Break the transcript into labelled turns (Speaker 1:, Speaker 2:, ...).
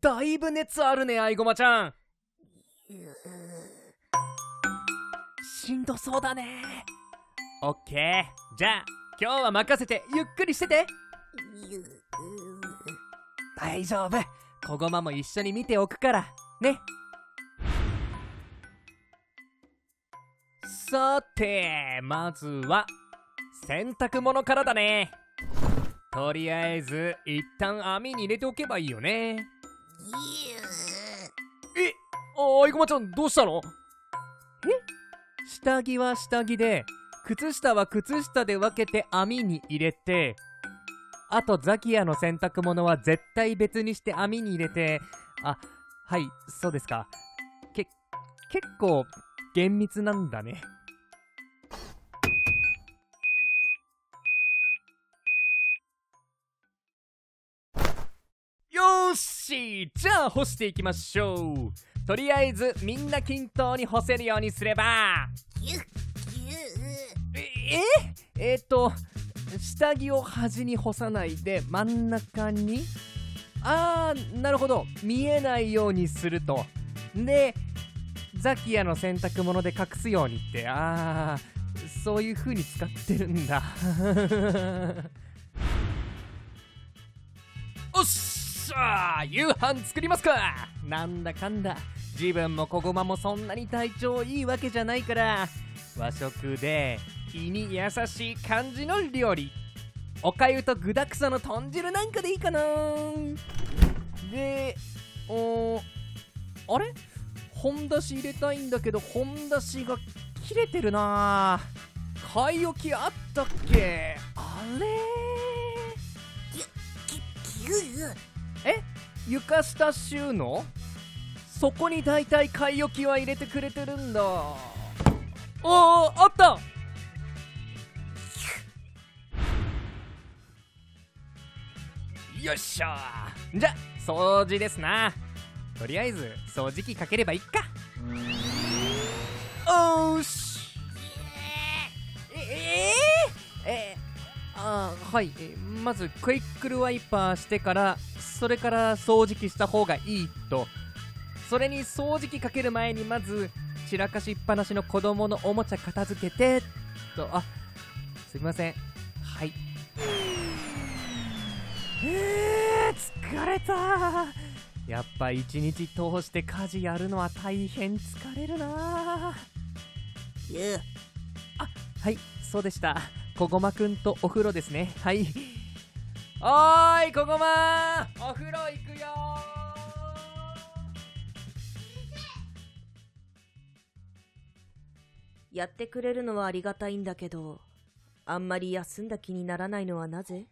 Speaker 1: だいぶ熱あるねあいごまちゃん。しんどそうだね。オッケー。じゃあ今日は任せてゆっくりしてて。大丈夫。こごまも一緒に見ておくから。ね。さてまずは洗濯物からだね。とりあえず一旦網に入れておけばいいよね。えあいこまちゃんどうしたの？え？下着は下着で靴下は靴下で分けて網に入れてあとザキヤの洗濯物は絶対別にして網に入れてあはいそうですか。け結構厳密なんだね。よーしじゃあ干していきましょう。とりあえずみんな均等に干せるようにすれば。えええーっと下着を端に干さないで真ん中に。あーなるほど。見えないようにすると。でザキヤの洗濯物で隠すようにって。ああそういう風に使ってるんだ。おっしゃー夕飯作りますか。なんだかんだ自分もこごまもそんなに体調いいわけじゃないから和食で胃に優しい感じの料理。おかゆと具だくさの豚汁なんかでいいかな。でおあれ？本だし入れたいんだけど本だしが切れてるな。買い置きあったっけ？あれ？え床下収納そこに大体買い置きは入れてくれてるんだ。おおあった！よっしゃじゃ掃除ですな。とりあえず掃除機かければいっか。はい。えまずクイックルワイパーしてからそれから掃除機した方がいいと。それに掃除機かける前にまず散らかしっぱなしの子供のおもちゃ片付けてと。あすみません。はい。えー、疲れた。やっぱ一日通して家事やるのは大変疲れるな。あはい。そうでしたこごまくんとお風呂ですね。はい。おーいこごま。お風呂行くよ
Speaker 2: やってくれるのはありがたいんだけどあんまり休んだ気にならないのはなぜ？